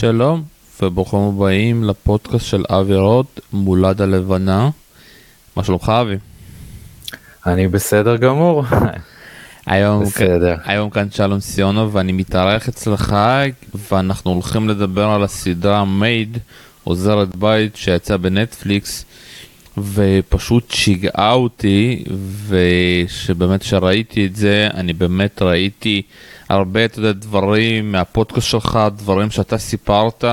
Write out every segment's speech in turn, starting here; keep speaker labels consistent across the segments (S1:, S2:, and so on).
S1: שלום וברוכים הבאים לפודקאסט של אבי רוט מולד הלבנה. מה שלומך אבי?
S2: אני בסדר גמור.
S1: היום, בסדר. היום כאן שלום סיונו ואני מתארח אצלך ואנחנו הולכים לדבר על הסדרה מייד עוזרת בית שיצאה בנטפליקס ופשוט שיגעה אותי ושבאמת שראיתי את זה אני באמת ראיתי הרבה אתה יודע, דברים מהפודקאסט שלך, דברים שאתה סיפרת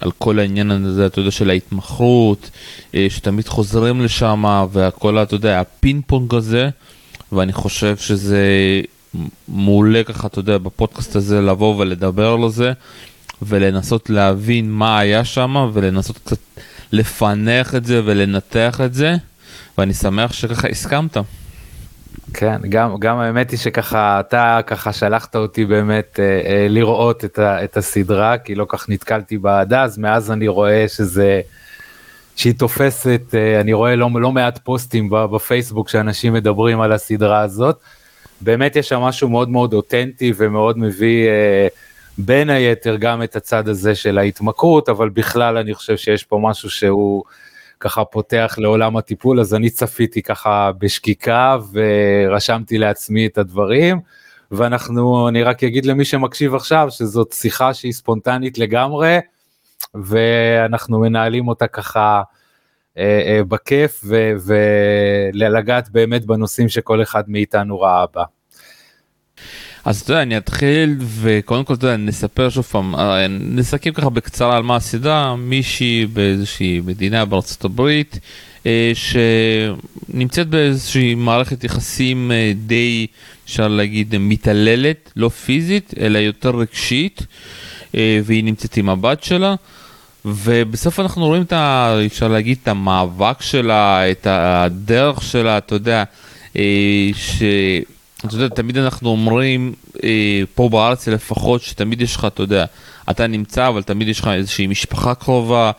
S1: על כל העניין הזה, אתה יודע, של ההתמכרות, אה, שתמיד חוזרים לשם, והכל, אתה יודע, הפינג פונג הזה, ואני חושב שזה מעולה ככה, אתה יודע, בפודקאסט הזה לבוא ולדבר על זה, ולנסות להבין מה היה שם, ולנסות קצת לפענח את זה ולנתח את זה, ואני שמח שככה הסכמת.
S2: כן, גם, גם האמת היא שככה אתה ככה שלחת אותי באמת אה, אה, לראות את, ה, את הסדרה, כי לא כך נתקלתי בה עד אז, מאז אני רואה שזה, שהיא תופסת, אה, אני רואה לא, לא מעט פוסטים בפייסבוק שאנשים מדברים על הסדרה הזאת. באמת יש שם משהו מאוד מאוד אותנטי ומאוד מביא אה, בין היתר גם את הצד הזה של ההתמכרות, אבל בכלל אני חושב שיש פה משהו שהוא... ככה פותח לעולם הטיפול, אז אני צפיתי ככה בשקיקה ורשמתי לעצמי את הדברים. ואנחנו, אני רק אגיד למי שמקשיב עכשיו, שזאת שיחה שהיא ספונטנית לגמרי, ואנחנו מנהלים אותה ככה אה, אה, בכיף, ולגעת באמת בנושאים שכל אחד מאיתנו ראה בה.
S1: אז אתה יודע, אני אתחיל וקודם כל אתה יודע, נספר שוב פעם, אה, נסכם ככה בקצרה על מה הסדרה, מישהי באיזושהי מדינה בארצות הברית, אה, שנמצאת באיזושהי מערכת יחסים אה, די, אפשר להגיד, מתעללת, לא פיזית, אלא יותר רגשית, והיא נמצאת עם הבת שלה. ובסוף אנחנו רואים את ה... אפשר להגיד את המאבק שלה, את הדרך שלה, אתה יודע, ש... אתה יודע, תמיד אנחנו אומרים, אה, פה בארץ לפחות, שתמיד יש לך, אתה יודע, אתה נמצא, אבל תמיד יש לך איזושהי משפחה קרובה,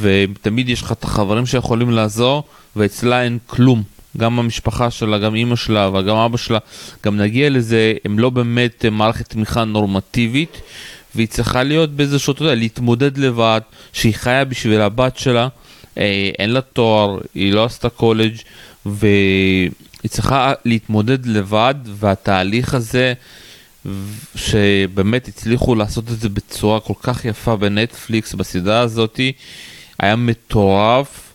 S1: ותמיד יש לך את החברים שיכולים לעזור, ואצלה אין כלום. גם המשפחה שלה, גם אימא שלה וגם אבא שלה, גם נגיע לזה, הם לא באמת מערכת תמיכה נורמטיבית, והיא צריכה להיות באיזשהו, אתה יודע, להתמודד לבד, שהיא חיה בשביל הבת שלה, אה, אין לה תואר, היא לא עשתה קולג', ו... היא צריכה להתמודד לבד, והתהליך הזה, שבאמת הצליחו לעשות את זה בצורה כל כך יפה בנטפליקס, בסדרה הזאתי, היה מטורף,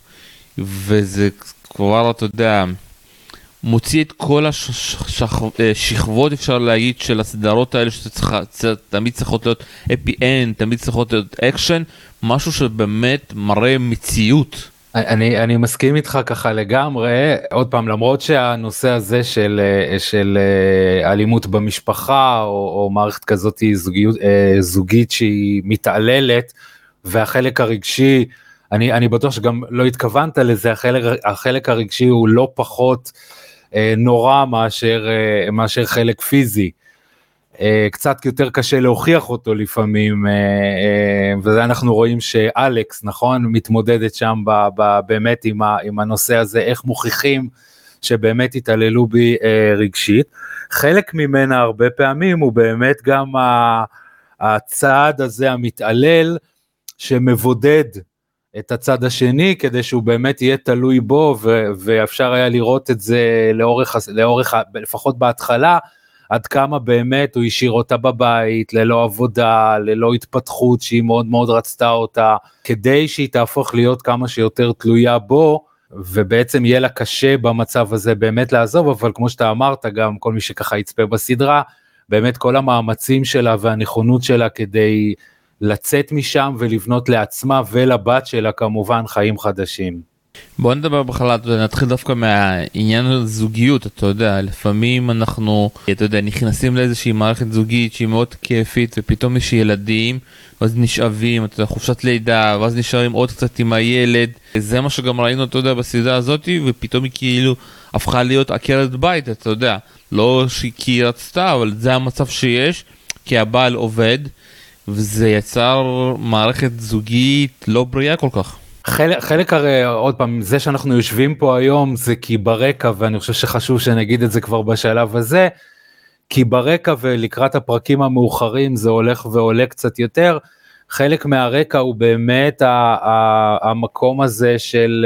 S1: וזה כבר, אתה יודע, מוציא את כל השכבות, אפשר להגיד, של הסדרות האלה, שתמיד צריכות להיות happy end, תמיד צריכות להיות אקשן, משהו שבאמת מראה מציאות.
S2: אני, אני מסכים איתך ככה לגמרי, עוד פעם, למרות שהנושא הזה של, של אה, אלימות במשפחה, או, או מערכת כזאת זוגיות, אה, זוגית שהיא מתעללת, והחלק הרגשי, אני, אני בטוח שגם לא התכוונת לזה, החלק, החלק הרגשי הוא לא פחות אה, נורא מאשר, מאשר חלק פיזי. אה, קצת יותר קשה להוכיח אותו לפעמים, אה, אה, וזה אנחנו רואים שאלכס, נכון, מתמודדת שם ב, ב, באמת עם, ה, עם הנושא הזה, איך מוכיחים שבאמת התעללו בי רגשית. חלק ממנה הרבה פעמים הוא באמת גם הצעד הזה המתעלל, שמבודד את הצד השני כדי שהוא באמת יהיה תלוי בו ואפשר היה לראות את זה לאורך, לאורך לפחות בהתחלה עד כמה באמת הוא השאיר אותה בבית, ללא עבודה, ללא התפתחות שהיא מאוד מאוד רצתה אותה, כדי שהיא תהפוך להיות כמה שיותר תלויה בו, ובעצם יהיה לה קשה במצב הזה באמת לעזוב, אבל כמו שאתה אמרת, גם כל מי שככה יצפה בסדרה, באמת כל המאמצים שלה והנכונות שלה כדי לצאת משם ולבנות לעצמה ולבת שלה כמובן חיים חדשים.
S1: בוא נדבר בכלל, נתחיל דווקא מהעניין הזוגיות, אתה יודע, לפעמים אנחנו, אתה יודע, נכנסים לאיזושהי מערכת זוגית שהיא מאוד כיפית ופתאום יש ילדים, ואז נשאבים, אתה יודע, חופשת לידה, ואז נשארים עוד קצת עם הילד, זה מה שגם ראינו, אתה יודע, בסדרה הזאתי, ופתאום היא כאילו הפכה להיות עקרת בית, אתה יודע, לא כי היא רצתה, אבל זה המצב שיש, כי הבעל עובד, וזה יצר מערכת זוגית לא בריאה כל כך.
S2: חלק, חלק הרי עוד פעם זה שאנחנו יושבים פה היום זה כי ברקע ואני חושב שחשוב שנגיד את זה כבר בשלב הזה כי ברקע ולקראת הפרקים המאוחרים זה הולך ועולה קצת יותר חלק מהרקע הוא באמת המקום הזה של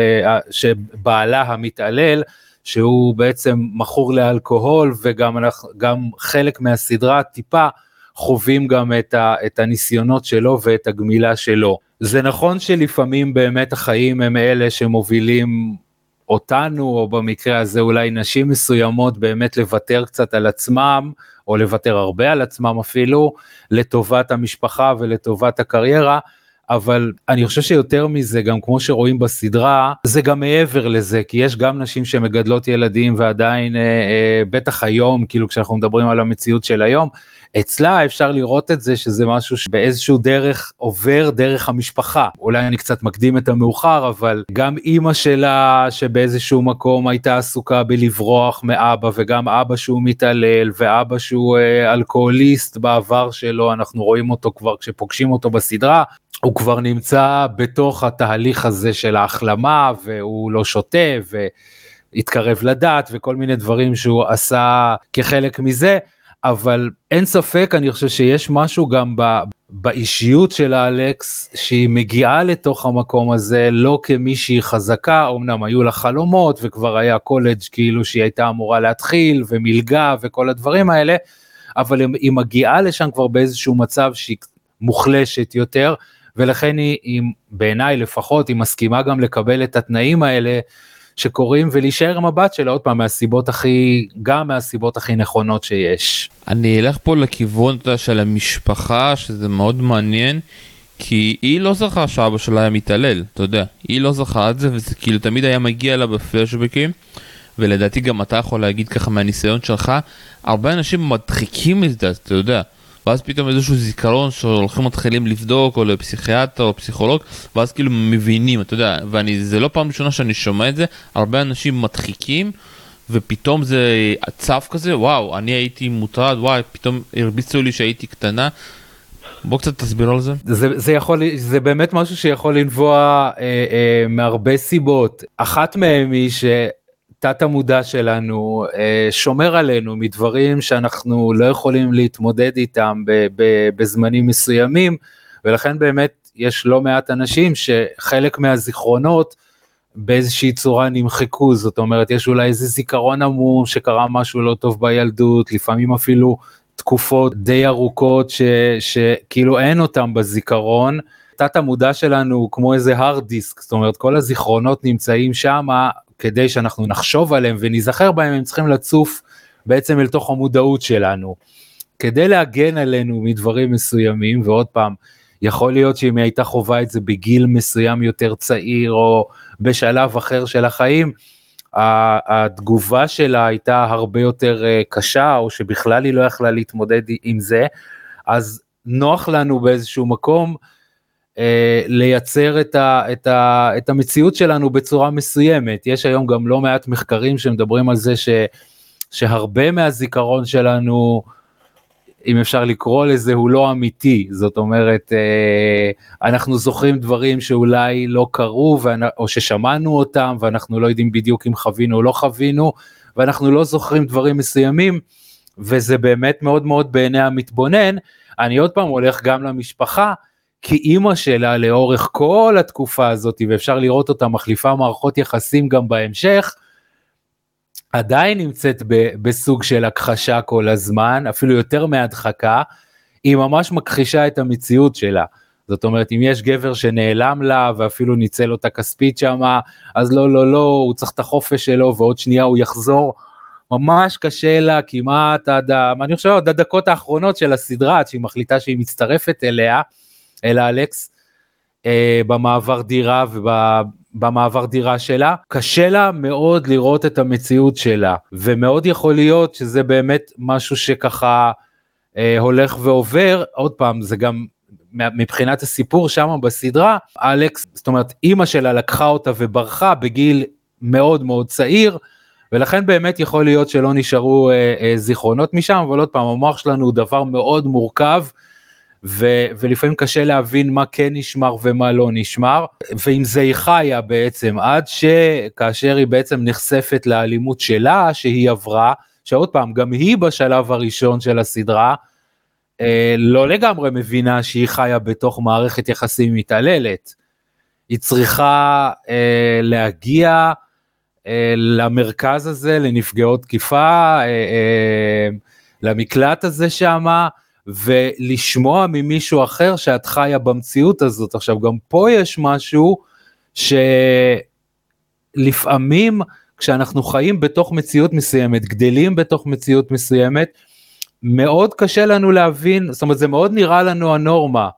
S2: שבעלה המתעלל, שהוא בעצם מכור לאלכוהול וגם אנחנו, גם חלק מהסדרה טיפה חווים גם את, ה, את הניסיונות שלו ואת הגמילה שלו. זה נכון שלפעמים באמת החיים הם אלה שמובילים אותנו, או במקרה הזה אולי נשים מסוימות באמת לוותר קצת על עצמם, או לוותר הרבה על עצמם אפילו, לטובת המשפחה ולטובת הקריירה, אבל אני חושב שיותר מזה, גם כמו שרואים בסדרה, זה גם מעבר לזה, כי יש גם נשים שמגדלות ילדים ועדיין, אה, אה, בטח היום, כאילו כשאנחנו מדברים על המציאות של היום, אצלה אפשר לראות את זה שזה משהו שבאיזשהו דרך עובר דרך המשפחה. אולי אני קצת מקדים את המאוחר, אבל גם אימא שלה שבאיזשהו מקום הייתה עסוקה בלברוח מאבא, וגם אבא שהוא מתעלל, ואבא שהוא אה, אלכוהוליסט בעבר שלו, אנחנו רואים אותו כבר כשפוגשים אותו בסדרה, הוא כבר נמצא בתוך התהליך הזה של ההחלמה, והוא לא שותה, והתקרב לדת, וכל מיני דברים שהוא עשה כחלק מזה. אבל אין ספק, אני חושב שיש משהו גם ב, באישיות של האלכס, שהיא מגיעה לתוך המקום הזה לא כמישהי חזקה, אמנם היו לה חלומות וכבר היה קולג' כאילו שהיא הייתה אמורה להתחיל ומלגה וכל הדברים האלה, אבל היא מגיעה לשם כבר באיזשהו מצב שהיא מוחלשת יותר, ולכן היא, היא בעיניי לפחות, היא מסכימה גם לקבל את התנאים האלה שקורים ולהישאר עם הבת שלה עוד פעם מהסיבות הכי גם מהסיבות הכי נכונות שיש.
S1: אני אלך פה לכיוון של המשפחה שזה מאוד מעניין כי היא לא זכרה שאבא שלה היה מתעלל אתה יודע היא לא זכרה את זה וזה כאילו תמיד היה מגיע לה בפלשבקים ולדעתי גם אתה יכול להגיד ככה מהניסיון שלך הרבה אנשים מדחיקים את זה אתה יודע. ואז פתאום איזשהו זיכרון שהולכים מתחילים לבדוק או לפסיכיאטר או פסיכולוג ואז כאילו מבינים אתה יודע ואני זה לא פעם ראשונה שאני שומע את זה הרבה אנשים מדחיקים ופתאום זה צף כזה וואו אני הייתי מוטרד וואי פתאום הרביצו לי שהייתי קטנה. בוא קצת תסביר על זה.
S2: זה, זה יכול זה באמת משהו שיכול לנבוע אה, אה, מהרבה סיבות אחת מהן היא ש... תת המודע שלנו אה, שומר עלינו מדברים שאנחנו לא יכולים להתמודד איתם בזמנים מסוימים ולכן באמת יש לא מעט אנשים שחלק מהזיכרונות באיזושהי צורה נמחקו זאת אומרת יש אולי איזה זיכרון עמום שקרה משהו לא טוב בילדות לפעמים אפילו תקופות די ארוכות ש, שכאילו אין אותם בזיכרון. תת המודע שלנו הוא כמו איזה הרד דיסק זאת אומרת כל הזיכרונות נמצאים שם כדי שאנחנו נחשוב עליהם וניזכר בהם, הם צריכים לצוף בעצם אל תוך המודעות שלנו. כדי להגן עלינו מדברים מסוימים, ועוד פעם, יכול להיות שאם היא הייתה חווה את זה בגיל מסוים יותר צעיר או בשלב אחר של החיים, התגובה שלה הייתה הרבה יותר אה, קשה או שבכלל היא לא יכלה להתמודד עם זה, אז נוח לנו באיזשהו מקום אה, לייצר את, ה, את, ה, את המציאות שלנו בצורה מסוימת. יש היום גם לא מעט מחקרים שמדברים על זה ש, שהרבה מהזיכרון שלנו, אם אפשר לקרוא לזה, הוא לא אמיתי. זאת אומרת, אה, אנחנו זוכרים דברים שאולי לא קרו או ששמענו אותם ואנחנו לא יודעים בדיוק אם חווינו או לא חווינו, ואנחנו לא זוכרים דברים מסוימים, וזה באמת מאוד מאוד בעיני המתבונן. אני עוד פעם הולך גם למשפחה. כי אימא שלה לאורך כל התקופה הזאת, ואפשר לראות אותה מחליפה מערכות יחסים גם בהמשך, עדיין נמצאת ב, בסוג של הכחשה כל הזמן, אפילו יותר מהדחקה, היא ממש מכחישה את המציאות שלה. זאת אומרת, אם יש גבר שנעלם לה ואפילו ניצל אותה כספית שמה, אז לא, לא, לא, הוא צריך את החופש שלו ועוד שנייה הוא יחזור. ממש קשה לה כמעט עד, אני חושב, עד הדקות האחרונות של הסדרה, עד שהיא מחליטה שהיא מצטרפת אליה. אלא אלכס אה, במעבר דירה ובמעבר דירה שלה, קשה לה מאוד לראות את המציאות שלה, ומאוד יכול להיות שזה באמת משהו שככה אה, הולך ועובר, עוד פעם, זה גם מבחינת הסיפור שם בסדרה, אלכס, זאת אומרת, אימא שלה לקחה אותה וברחה בגיל מאוד מאוד צעיר, ולכן באמת יכול להיות שלא נשארו אה, אה, זיכרונות משם, אבל עוד פעם, המוח שלנו הוא דבר מאוד מורכב, ו- ולפעמים קשה להבין מה כן נשמר ומה לא נשמר, ועם זה היא חיה בעצם, עד שכאשר היא בעצם נחשפת לאלימות שלה שהיא עברה, שעוד פעם, גם היא בשלב הראשון של הסדרה, אה, לא לגמרי מבינה שהיא חיה בתוך מערכת יחסים מתעללת. היא צריכה אה, להגיע אה, למרכז הזה לנפגעות תקיפה, אה, אה, למקלט הזה שמה, ולשמוע ממישהו אחר שאת חיה במציאות הזאת. עכשיו גם פה יש משהו שלפעמים כשאנחנו חיים בתוך מציאות מסוימת, גדלים בתוך מציאות מסוימת, מאוד קשה לנו להבין, זאת אומרת זה מאוד נראה לנו הנורמה.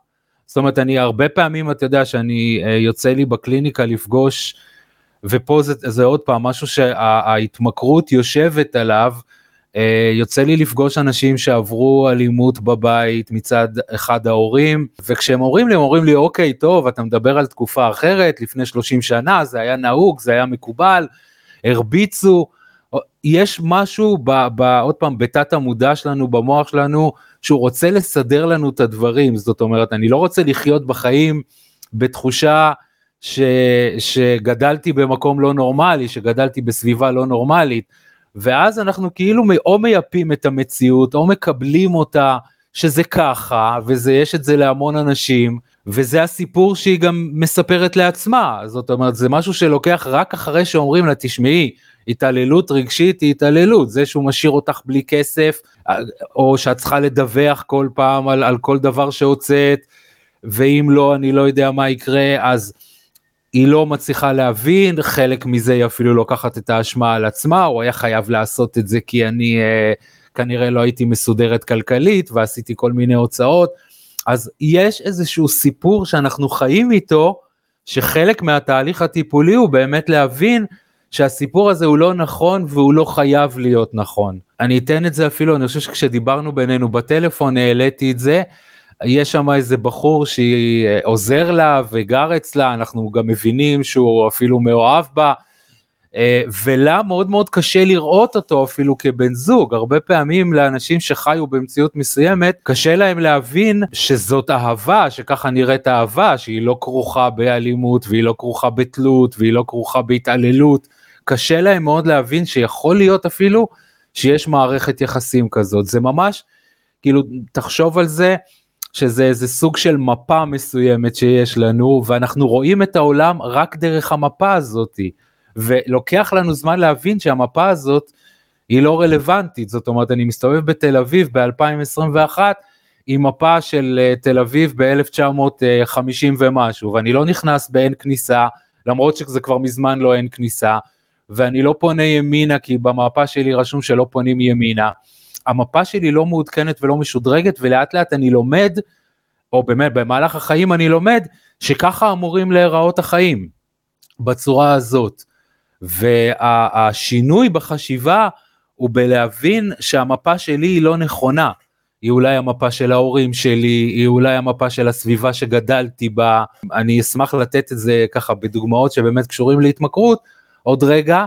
S2: זאת אומרת אני הרבה פעמים אתה יודע שאני אה, יוצא לי בקליניקה לפגוש ופה זה, זה עוד פעם משהו שההתמכרות יושבת עליו, יוצא לי לפגוש אנשים שעברו אלימות בבית מצד אחד ההורים וכשהם אומרים לי הם אומרים לי אוקיי טוב אתה מדבר על תקופה אחרת לפני 30 שנה זה היה נהוג זה היה מקובל הרביצו. יש משהו ב, ב, עוד פעם בתת המודע שלנו במוח שלנו שהוא רוצה לסדר לנו את הדברים. זאת אומרת אני לא רוצה לחיות בחיים בתחושה ש, שגדלתי במקום לא נורמלי שגדלתי בסביבה לא נורמלית ואז אנחנו כאילו או מייפים את המציאות או מקבלים אותה שזה ככה וזה יש את זה להמון אנשים וזה הסיפור שהיא גם מספרת לעצמה. זאת אומרת זה משהו שלוקח רק אחרי שאומרים לה תשמעי התעללות רגשית היא התעללות זה שהוא משאיר אותך בלי כסף או שאת צריכה לדווח כל פעם על, על כל דבר שהוצאת ואם לא אני לא יודע מה יקרה אז היא לא מצליחה להבין חלק מזה היא אפילו לוקחת את האשמה על עצמה הוא היה חייב לעשות את זה כי אני אה, כנראה לא הייתי מסודרת כלכלית ועשיתי כל מיני הוצאות אז יש איזשהו סיפור שאנחנו חיים איתו שחלק מהתהליך הטיפולי הוא באמת להבין שהסיפור הזה הוא לא נכון והוא לא חייב להיות נכון. אני אתן את זה אפילו, אני חושב שכשדיברנו בינינו בטלפון העליתי את זה, יש שם איזה בחור שעוזר לה וגר אצלה, אנחנו גם מבינים שהוא אפילו מאוהב בה, אה, ולה מאוד מאוד קשה לראות אותו אפילו כבן זוג, הרבה פעמים לאנשים שחיו במציאות מסוימת, קשה להם להבין שזאת אהבה, שככה נראית אהבה, שהיא לא כרוכה באלימות והיא לא כרוכה בתלות והיא לא כרוכה בהתעללות. קשה להם מאוד להבין שיכול להיות אפילו שיש מערכת יחסים כזאת. זה ממש, כאילו, תחשוב על זה, שזה איזה סוג של מפה מסוימת שיש לנו, ואנחנו רואים את העולם רק דרך המפה הזאתי. ולוקח לנו זמן להבין שהמפה הזאת היא לא רלוונטית, זאת אומרת, אני מסתובב בתל אביב ב-2021, עם מפה של אה, תל אביב ב-1950 ומשהו, ואני לא נכנס באין כניסה, למרות שזה כבר מזמן לא אין כניסה, ואני לא פונה ימינה כי במפה שלי רשום שלא פונים ימינה. המפה שלי לא מעודכנת ולא משודרגת ולאט לאט אני לומד, או באמת במהלך החיים אני לומד, שככה אמורים להיראות החיים, בצורה הזאת. והשינוי בחשיבה הוא בלהבין שהמפה שלי היא לא נכונה. היא אולי המפה של ההורים שלי, היא אולי המפה של הסביבה שגדלתי בה. אני אשמח לתת את זה ככה בדוגמאות שבאמת קשורים להתמכרות, עוד רגע,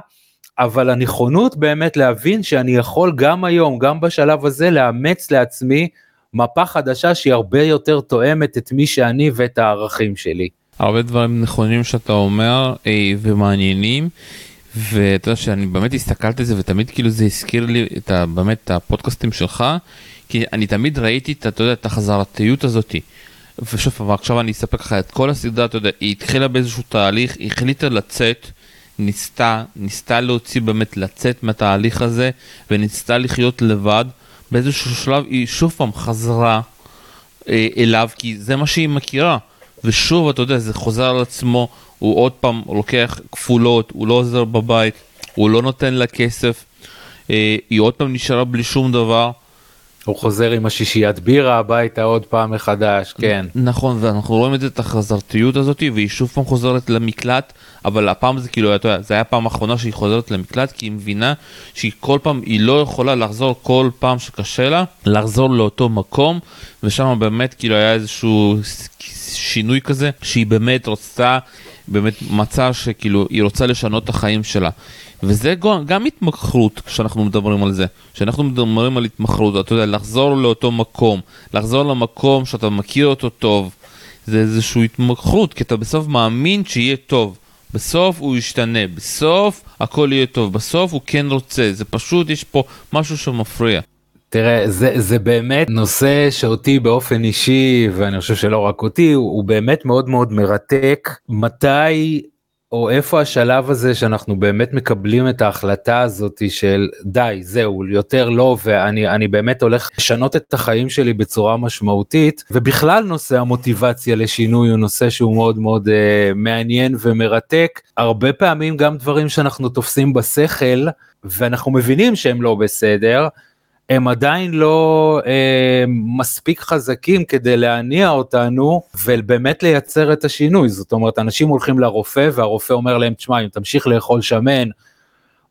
S2: אבל הנכונות באמת להבין שאני יכול גם היום, גם בשלב הזה, לאמץ לעצמי מפה חדשה שהיא הרבה יותר תואמת את מי שאני ואת הערכים שלי.
S1: הרבה דברים נכונים שאתה אומר אה, ומעניינים. ואתה יודע שאני באמת הסתכלתי על זה ותמיד כאילו זה הזכיר לי את ה, באמת את הפודקאסטים שלך כי אני תמיד ראיתי את, אתה יודע, את החזרתיות הזאתי. ושוב עכשיו אני אספר לך את כל הסדרה אתה יודע היא התחילה באיזשהו תהליך היא החליטה לצאת ניסתה, ניסתה להוציא באמת, לצאת מהתהליך הזה, וניסתה לחיות לבד. באיזשהו שלב היא שוב פעם חזרה אה, אליו, כי זה מה שהיא מכירה. ושוב, אתה יודע, זה חוזר על עצמו, הוא עוד פעם לוקח כפולות, הוא לא עוזר בבית, הוא לא נותן לה כסף, אה, היא עוד פעם נשארה בלי שום דבר.
S2: הוא חוזר עם השישיית בירה הביתה עוד פעם מחדש, כן.
S1: נכון, ואנחנו רואים את החזרתיות הזאת, והיא שוב פעם חוזרת למקלט, אבל הפעם זה כאילו, אתה יודע, זה היה פעם אחרונה שהיא חוזרת למקלט, כי היא מבינה שהיא כל פעם, היא לא יכולה לחזור כל פעם שקשה לה, לחזור לאותו מקום, ושם באמת כאילו היה איזשהו שינוי כזה, שהיא באמת רוצה, באמת מצא שכאילו, היא רוצה לשנות את החיים שלה. וזה גם התמכרות כשאנחנו מדברים על זה. כשאנחנו מדברים על התמכרות, אתה יודע, לחזור לאותו מקום, לחזור למקום שאתה מכיר אותו טוב, זה איזושהי התמכרות, כי אתה בסוף מאמין שיהיה טוב. בסוף הוא ישתנה, בסוף הכל יהיה טוב, בסוף הוא כן רוצה, זה פשוט, יש פה משהו שמפריע.
S2: תראה, זה, זה באמת נושא שאותי באופן אישי, ואני חושב שלא רק אותי, הוא, הוא באמת מאוד מאוד מרתק. מתי או איפה השלב הזה שאנחנו באמת מקבלים את ההחלטה הזאת של די זהו יותר לא ואני אני באמת הולך לשנות את החיים שלי בצורה משמעותית ובכלל נושא המוטיבציה לשינוי הוא נושא שהוא מאוד מאוד uh, מעניין ומרתק הרבה פעמים גם דברים שאנחנו תופסים בשכל ואנחנו מבינים שהם לא בסדר הם עדיין לא אה, מספיק חזקים כדי להניע אותנו ובאמת לייצר את השינוי. זאת אומרת, אנשים הולכים לרופא והרופא אומר להם, תשמע, אם תמשיך לאכול שמן,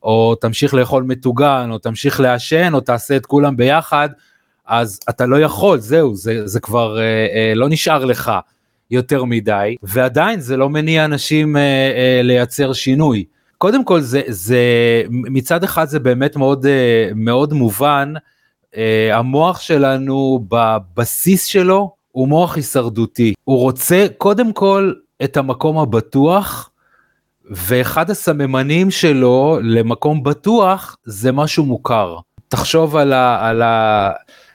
S2: או תמשיך לאכול מטוגן, או תמשיך לעשן, או תעשה את כולם ביחד, אז אתה לא יכול, זהו, זה, זה כבר אה, אה, לא נשאר לך יותר מדי, ועדיין זה לא מניע אנשים אה, אה, לייצר שינוי. קודם כל זה זה מצד אחד זה באמת מאוד אה, מאוד מובן אה, המוח שלנו בבסיס שלו הוא מוח הישרדותי הוא רוצה קודם כל את המקום הבטוח ואחד הסממנים שלו למקום בטוח זה משהו מוכר תחשוב על, ה, על, ה,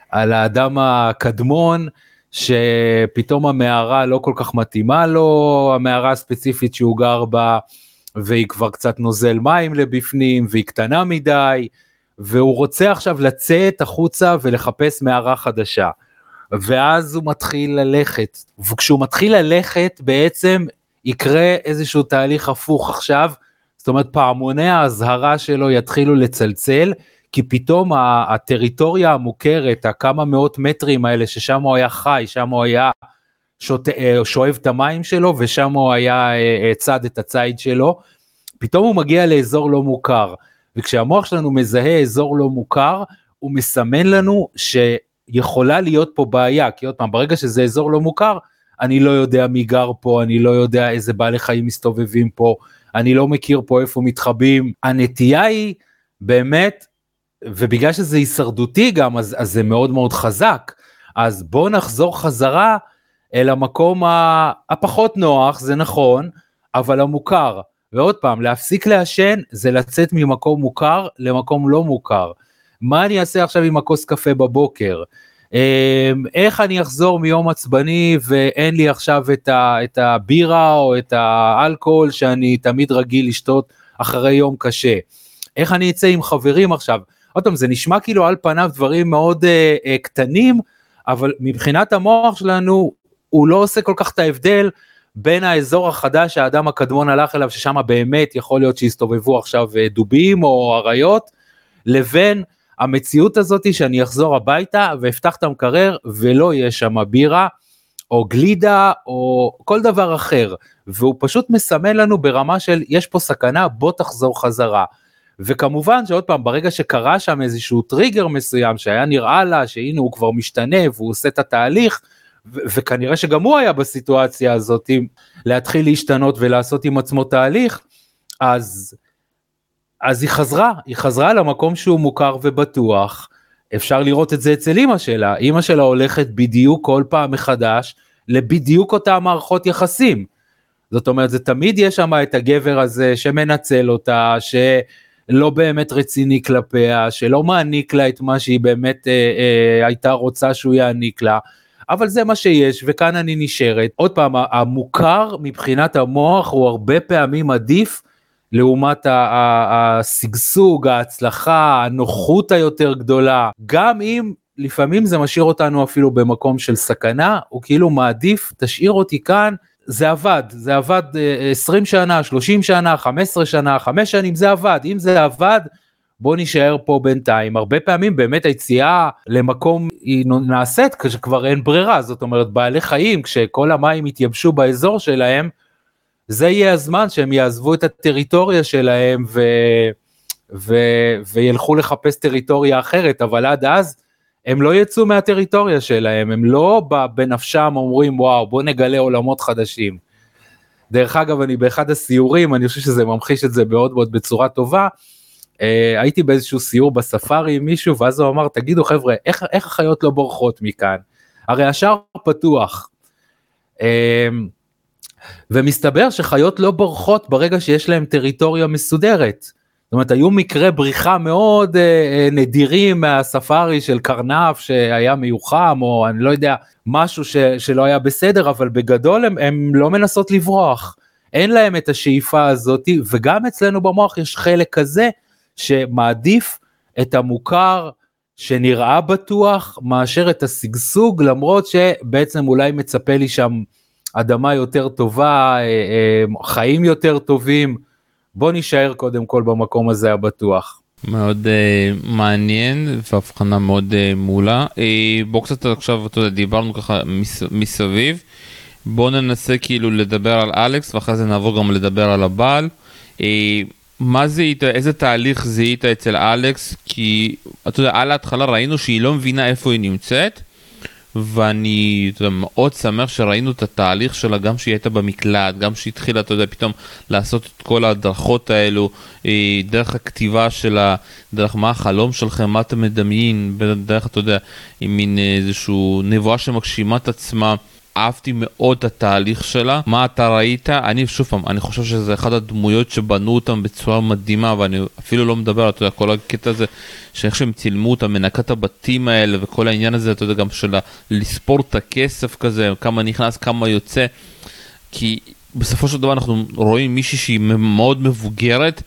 S2: על האדם הקדמון שפתאום המערה לא כל כך מתאימה לו המערה הספציפית שהוא גר בה. והיא כבר קצת נוזל מים לבפנים והיא קטנה מדי והוא רוצה עכשיו לצאת החוצה ולחפש מערה חדשה. ואז הוא מתחיל ללכת וכשהוא מתחיל ללכת בעצם יקרה איזשהו תהליך הפוך עכשיו זאת אומרת פעמוני האזהרה שלו יתחילו לצלצל כי פתאום הטריטוריה המוכרת הכמה מאות מטרים האלה ששם הוא היה חי שם הוא היה שוט... אה, שואב את המים שלו ושם הוא היה אה, אה, צד את הציד שלו, פתאום הוא מגיע לאזור לא מוכר, וכשהמוח שלנו מזהה אזור לא מוכר, הוא מסמן לנו שיכולה להיות פה בעיה, כי עוד פעם, ברגע שזה אזור לא מוכר, אני לא יודע מי גר פה, אני לא יודע איזה בעלי חיים מסתובבים פה, אני לא מכיר פה איפה מתחבאים. הנטייה היא באמת, ובגלל שזה הישרדותי גם, אז, אז זה מאוד מאוד חזק. אז בואו נחזור חזרה אל המקום הפחות נוח, זה נכון, אבל המוכר. ועוד פעם, להפסיק לעשן זה לצאת ממקום מוכר למקום לא מוכר. מה אני אעשה עכשיו עם הכוס קפה בבוקר? אמ, איך אני אחזור מיום עצבני ואין לי עכשיו את, ה, את הבירה או את האלכוהול שאני תמיד רגיל לשתות אחרי יום קשה? איך אני אצא עם חברים עכשיו? עוד פעם, זה נשמע כאילו על פניו דברים מאוד uh, uh, קטנים, אבל מבחינת המוח שלנו הוא לא עושה כל כך את ההבדל בין האזור החדש שהאדם הקדמון הלך אליו, ששם באמת יכול להיות שיסתובבו עכשיו אה, דובים או אריות, לבין המציאות הזאת שאני אחזור הביתה ואפתח את המקרר ולא יהיה שם בירה או גלידה או כל דבר אחר והוא פשוט מסמן לנו ברמה של יש פה סכנה בוא תחזור חזרה. וכמובן שעוד פעם ברגע שקרה שם איזשהו טריגר מסוים שהיה נראה לה שהנה הוא כבר משתנה והוא עושה את התהליך וכנראה שגם הוא היה בסיטואציה הזאת להתחיל להשתנות ולעשות עם עצמו תהליך, אז, אז היא חזרה, היא חזרה למקום שהוא מוכר ובטוח. אפשר לראות את זה אצל אימא שלה, אימא שלה הולכת בדיוק כל פעם מחדש לבדיוק אותה מערכות יחסים. זאת אומרת, זה תמיד יש שם את הגבר הזה שמנצל אותה, שלא באמת רציני כלפיה, שלא מעניק לה את מה שהיא באמת אה, אה, הייתה רוצה שהוא יעניק לה. אבל זה מה שיש וכאן אני נשארת. עוד פעם, המוכר מבחינת המוח הוא הרבה פעמים עדיף לעומת השגשוג, ההצלחה, הנוחות היותר גדולה, גם אם לפעמים זה משאיר אותנו אפילו במקום של סכנה, הוא כאילו מעדיף, תשאיר אותי כאן, זה עבד, זה עבד 20 אה, שנה, 30 שנה, 15 שנה, 5 שנים, זה עבד, אם זה עבד, בוא נישאר פה בינתיים. הרבה פעמים באמת היציאה למקום היא נעשית כשכבר אין ברירה, זאת אומרת בעלי חיים כשכל המים יתייבשו באזור שלהם, זה יהיה הזמן שהם יעזבו את הטריטוריה שלהם ו... ו... וילכו לחפש טריטוריה אחרת, אבל עד אז הם לא יצאו מהטריטוריה שלהם, הם לא בנפשם אומרים וואו בוא נגלה עולמות חדשים. דרך אגב אני באחד הסיורים אני חושב שזה ממחיש את זה מאוד מאוד בצורה טובה. אה, הייתי באיזשהו סיור בספארי עם מישהו ואז הוא אמר תגידו חבר'ה איך, איך החיות לא בורחות מכאן הרי השער פתוח. אה, ומסתבר שחיות לא בורחות ברגע שיש להם טריטוריה מסודרת. זאת אומרת היו מקרי בריחה מאוד אה, אה, נדירים מהספארי של קרנף שהיה מיוחם או אני לא יודע משהו ש, שלא היה בסדר אבל בגדול הם לא מנסות לברוח. אין להם את השאיפה הזאת וגם אצלנו במוח יש חלק כזה שמעדיף את המוכר שנראה בטוח מאשר את השגשוג למרות שבעצם אולי מצפה לי שם אדמה יותר טובה, אה, אה, חיים יותר טובים, בוא נישאר קודם כל במקום הזה הבטוח.
S1: מאוד uh, מעניין והבחנה מאוד uh, מעולה. Uh, בוא קצת עכשיו, אתה יודע, דיברנו ככה מס, מסביב. בוא ננסה כאילו לדבר על אלכס ואחרי זה נעבור גם לדבר על הבעל. Uh, מה זיהית, איזה תהליך זיהית אצל אלכס? כי אתה יודע, על ההתחלה ראינו שהיא לא מבינה איפה היא נמצאת. ואני יודע, מאוד שמח שראינו את התהליך שלה גם שהיא הייתה במקלט גם שהיא התחילה אתה יודע פתאום לעשות את כל ההדרכות האלו אה, דרך הכתיבה שלה דרך מה החלום שלכם מה אתה מדמיין דרך אתה יודע עם מין איזשהו נבואה שמגשימה את עצמה. אהבתי מאוד את התהליך שלה, מה אתה ראית? אני שוב פעם, אני חושב שזה אחד הדמויות שבנו אותם בצורה מדהימה ואני אפילו לא מדבר, אתה יודע, כל הקטע הזה שאיך שהם צילמו אותם, מנקת הבתים האלה וכל העניין הזה, אתה יודע, גם של לספור את הכסף כזה, כמה נכנס, כמה יוצא, כי בסופו של דבר אנחנו רואים מישהי שהיא מאוד מבוגרת.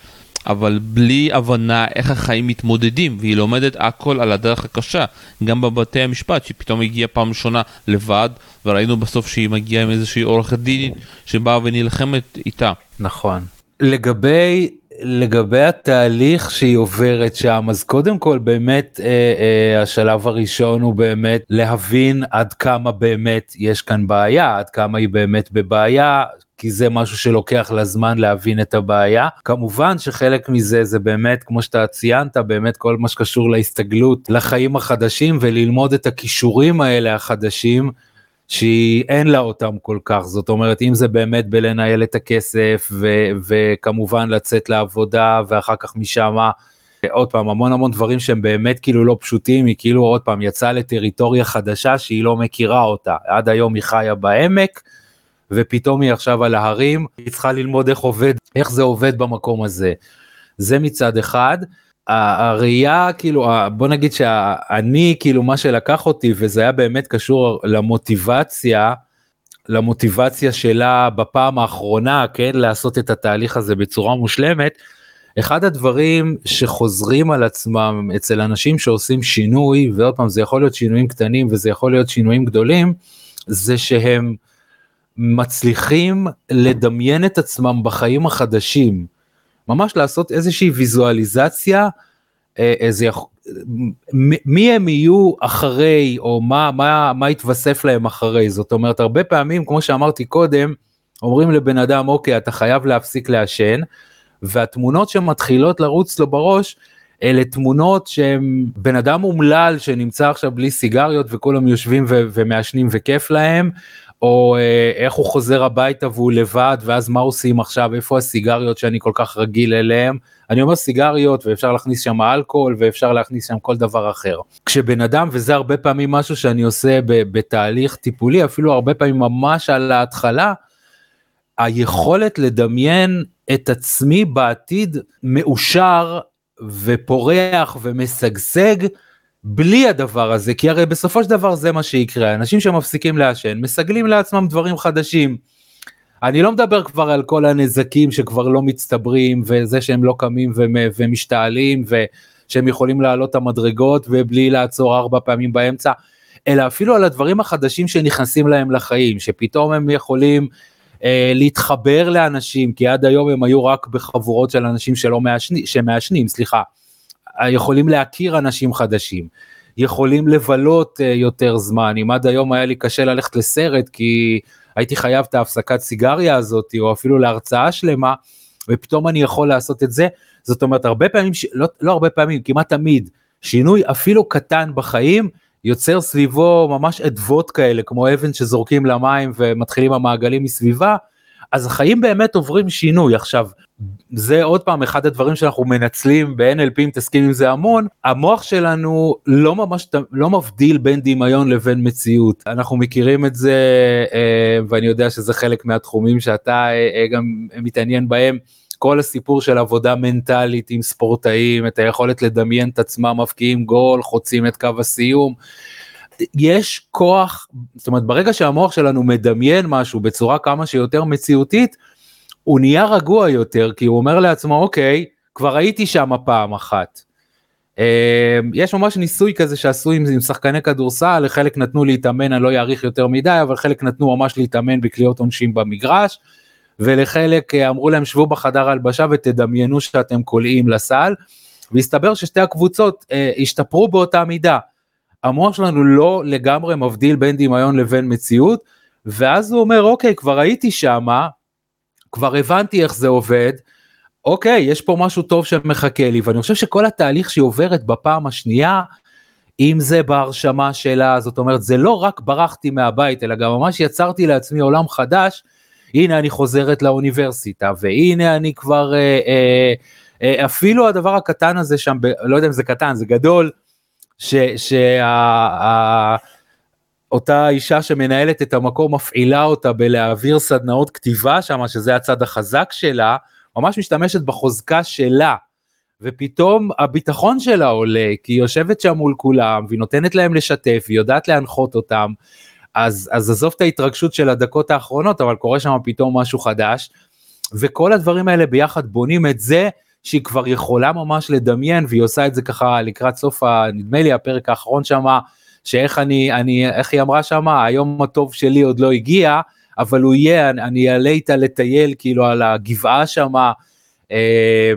S1: אבל בלי הבנה איך החיים מתמודדים, והיא לומדת הכל על הדרך הקשה, גם בבתי המשפט, שהיא פתאום הגיעה פעם ראשונה לבד, וראינו בסוף שהיא מגיעה עם איזושהי עורכת דין שבאה ונלחמת איתה.
S2: נכון. לגבי לגבי התהליך שהיא עוברת שם אז קודם כל באמת אה, אה, השלב הראשון הוא באמת להבין עד כמה באמת יש כאן בעיה עד כמה היא באמת בבעיה כי זה משהו שלוקח לה זמן להבין את הבעיה. כמובן שחלק מזה זה באמת, כמו שאתה ציינת, באמת כל מה שקשור להסתגלות לחיים החדשים וללמוד את הכישורים האלה החדשים. שהיא אין לה אותם כל כך זאת אומרת אם זה באמת בלנהל את הכסף ו- וכמובן לצאת לעבודה ואחר כך משמה עוד פעם המון המון דברים שהם באמת כאילו לא פשוטים היא כאילו עוד פעם יצאה לטריטוריה חדשה שהיא לא מכירה אותה עד היום היא חיה בעמק ופתאום היא עכשיו על ההרים, היא צריכה ללמוד איך עובד, איך זה עובד במקום הזה. זה מצד אחד. הראייה כאילו בוא נגיד שאני כאילו מה שלקח אותי וזה היה באמת קשור למוטיבציה למוטיבציה שלה בפעם האחרונה כן לעשות את התהליך הזה בצורה מושלמת. אחד הדברים שחוזרים על עצמם אצל אנשים שעושים שינוי ועוד פעם זה יכול להיות שינויים קטנים וזה יכול להיות שינויים גדולים זה שהם מצליחים לדמיין את עצמם בחיים החדשים, ממש לעשות איזושהי ויזואליזציה, אה, איזה, מי הם יהיו אחרי או מה, מה, מה יתווסף להם אחרי, זאת אומרת הרבה פעמים כמו שאמרתי קודם, אומרים לבן אדם אוקיי אתה חייב להפסיק לעשן, והתמונות שמתחילות לרוץ לו בראש, אלה תמונות שהם בן אדם אומלל שנמצא עכשיו בלי סיגריות וכולם יושבים ומעשנים וכיף להם, או אה, איך הוא חוזר הביתה והוא לבד ואז מה עושים עכשיו? איפה הסיגריות שאני כל כך רגיל אליהם? אני אומר סיגריות ואפשר להכניס שם אלכוהול ואפשר להכניס שם כל דבר אחר. כשבן אדם וזה הרבה פעמים משהו שאני עושה בתהליך טיפולי אפילו הרבה פעמים ממש על ההתחלה היכולת לדמיין את עצמי בעתיד מאושר ופורח ומשגשג בלי הדבר הזה כי הרי בסופו של דבר זה מה שיקרה אנשים שמפסיקים לעשן מסגלים לעצמם דברים חדשים. אני לא מדבר כבר על כל הנזקים שכבר לא מצטברים וזה שהם לא קמים ומשתעלים ושהם יכולים לעלות את המדרגות ובלי לעצור ארבע פעמים באמצע אלא אפילו על הדברים החדשים שנכנסים להם לחיים שפתאום הם יכולים אה, להתחבר לאנשים כי עד היום הם היו רק בחבורות של אנשים שלא מעשנים שמעשנים סליחה יכולים להכיר אנשים חדשים, יכולים לבלות uh, יותר זמן, אם עד היום היה לי קשה ללכת לסרט כי הייתי חייב את ההפסקת סיגריה הזאת או אפילו להרצאה שלמה ופתאום אני יכול לעשות את זה, זאת אומרת הרבה פעמים. לא, לא הרבה פעמים, כמעט תמיד, שינוי אפילו קטן בחיים יוצר סביבו ממש אדוות כאלה כמו אבן שזורקים למים ומתחילים המעגלים מסביבה, אז החיים באמת עוברים שינוי עכשיו זה עוד פעם אחד הדברים שאנחנו מנצלים ב-NLP מתעסקים עם זה המון המוח שלנו לא ממש לא מבדיל בין דמיון לבין מציאות אנחנו מכירים את זה אה, ואני יודע שזה חלק מהתחומים שאתה אה, גם מתעניין בהם כל הסיפור של עבודה מנטלית עם ספורטאים, את היכולת לדמיין את עצמם מבקיעים גול, חוצים את קו הסיום. יש כוח, זאת אומרת ברגע שהמוח שלנו מדמיין משהו בצורה כמה שיותר מציאותית, הוא נהיה רגוע יותר כי הוא אומר לעצמו אוקיי, כבר הייתי שם פעם אחת. אמ, יש ממש ניסוי כזה שעשו עם, עם שחקני כדורסל, לחלק נתנו להתאמן, אני לא אאריך יותר מדי, אבל חלק נתנו ממש להתאמן בקליעות עונשין במגרש, ולחלק אה, אמרו להם שבו בחדר הלבשה ותדמיינו שאתם קולעים לסל, והסתבר ששתי הקבוצות אה, השתפרו באותה מידה. המוח שלנו לא לגמרי מבדיל בין דמיון לבין מציאות, ואז הוא אומר אוקיי כבר הייתי שמה, כבר הבנתי איך זה עובד, אוקיי, יש פה משהו טוב שמחכה לי, ואני חושב שכל התהליך שהיא עוברת בפעם השנייה, אם זה בהרשמה שלה, זאת אומרת, זה לא רק ברחתי מהבית, אלא גם ממש יצרתי לעצמי עולם חדש, הנה אני חוזרת לאוניברסיטה, והנה אני כבר, אה, אה, אה, אפילו הדבר הקטן הזה שם, ב, לא יודע אם זה קטן, זה גדול, שאותה אישה שמנהלת את המקום מפעילה אותה בלהעביר סדנאות כתיבה שם, שזה הצד החזק שלה, ממש משתמשת בחוזקה שלה, ופתאום הביטחון שלה עולה, כי היא יושבת שם מול כולם, והיא נותנת להם לשתף, היא יודעת להנחות אותם, אז, אז עזוב את ההתרגשות של הדקות האחרונות, אבל קורה שם פתאום משהו חדש, וכל הדברים האלה ביחד בונים את זה שהיא כבר יכולה ממש לדמיין, והיא עושה את זה ככה לקראת סוף, נדמה לי הפרק האחרון שמה, שאיך אני, אני, איך היא אמרה שמה, היום הטוב שלי עוד לא הגיע, אבל הוא יהיה, אני אעלה איתה לטייל כאילו על הגבעה שמה אה,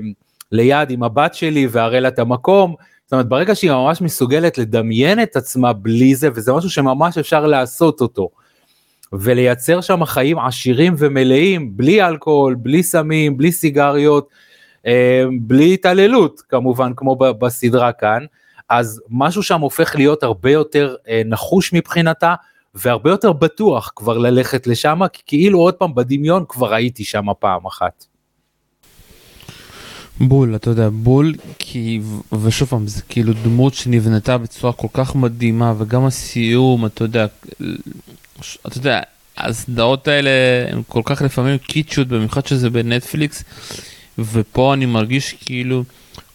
S2: ליד עם הבת שלי ואראה לה את המקום. זאת אומרת ברגע שהיא ממש מסוגלת לדמיין את עצמה בלי זה וזה משהו שממש אפשר לעשות אותו. ולייצר שם חיים עשירים ומלאים בלי אלכוהול, בלי סמים, בלי סיגריות, אה, בלי התעללות כמובן כמו בסדרה כאן, אז משהו שם הופך להיות הרבה יותר אה, נחוש מבחינתה והרבה יותר בטוח כבר ללכת לשם, כי כאילו עוד פעם בדמיון כבר הייתי שם פעם אחת.
S1: בול, אתה יודע, בול, כי, ושוב פעם, זה כאילו דמות שנבנתה בצורה כל כך מדהימה, וגם הסיום, אתה יודע, אתה יודע, הסדרות האלה הן כל כך לפעמים קיצ'ות, במיוחד שזה בנטפליקס, ופה אני מרגיש כאילו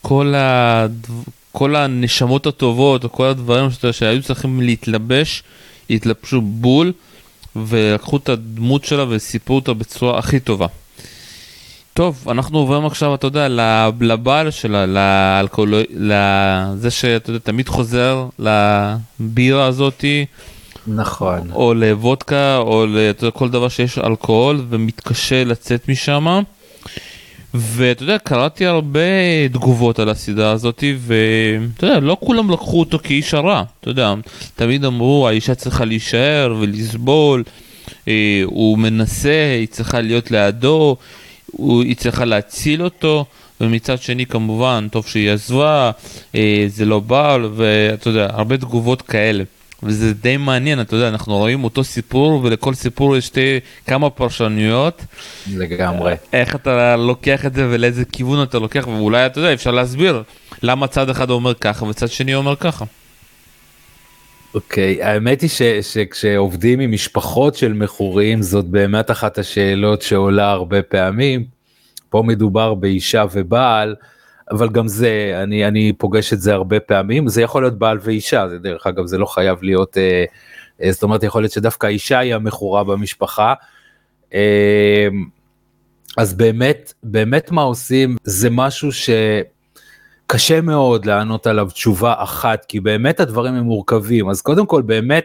S1: כל, הדו, כל הנשמות הטובות, או כל הדברים שאתה, שהיו צריכים להתלבש, התלבשו בול ולקחו את הדמות שלה וסיפרו אותה בצורה הכי טובה. טוב, אנחנו עוברים עכשיו, אתה יודע, לבעל שלה, לאלכוהול, לזה שאתה יודע, תמיד חוזר לבירה הזאתי.
S2: נכון.
S1: או לוודקה, או לכל דבר שיש אלכוהול, ומתקשה לצאת משם. ואתה יודע, קראתי הרבה תגובות על הסדרה הזאת, ואתה יודע, לא כולם לקחו אותו כאיש הרע, אתה יודע, תמיד אמרו, האישה צריכה להישאר ולסבול, אה, הוא מנסה, היא צריכה להיות לידו, הוא, היא צריכה להציל אותו, ומצד שני כמובן, טוב שהיא עזבה, אה, זה לא בעל, ואתה יודע, הרבה תגובות כאלה. וזה די מעניין, אתה יודע, אנחנו רואים אותו סיפור ולכל סיפור יש שתי, כמה פרשנויות.
S2: לגמרי.
S1: איך אתה לוקח את זה ולאיזה כיוון אתה לוקח, ואולי אתה יודע, אפשר להסביר למה צד אחד אומר ככה וצד שני אומר ככה.
S2: אוקיי, okay, האמת היא ש, שכשעובדים עם משפחות של מכורים זאת באמת אחת השאלות שעולה הרבה פעמים. פה מדובר באישה ובעל. אבל גם זה אני אני פוגש את זה הרבה פעמים זה יכול להיות בעל ואישה זה דרך אגב זה לא חייב להיות אה, אה, זאת אומרת יכול להיות שדווקא האישה היא המכורה במשפחה. אה, אז באמת באמת מה עושים זה משהו שקשה מאוד לענות עליו תשובה אחת כי באמת הדברים הם מורכבים אז קודם כל באמת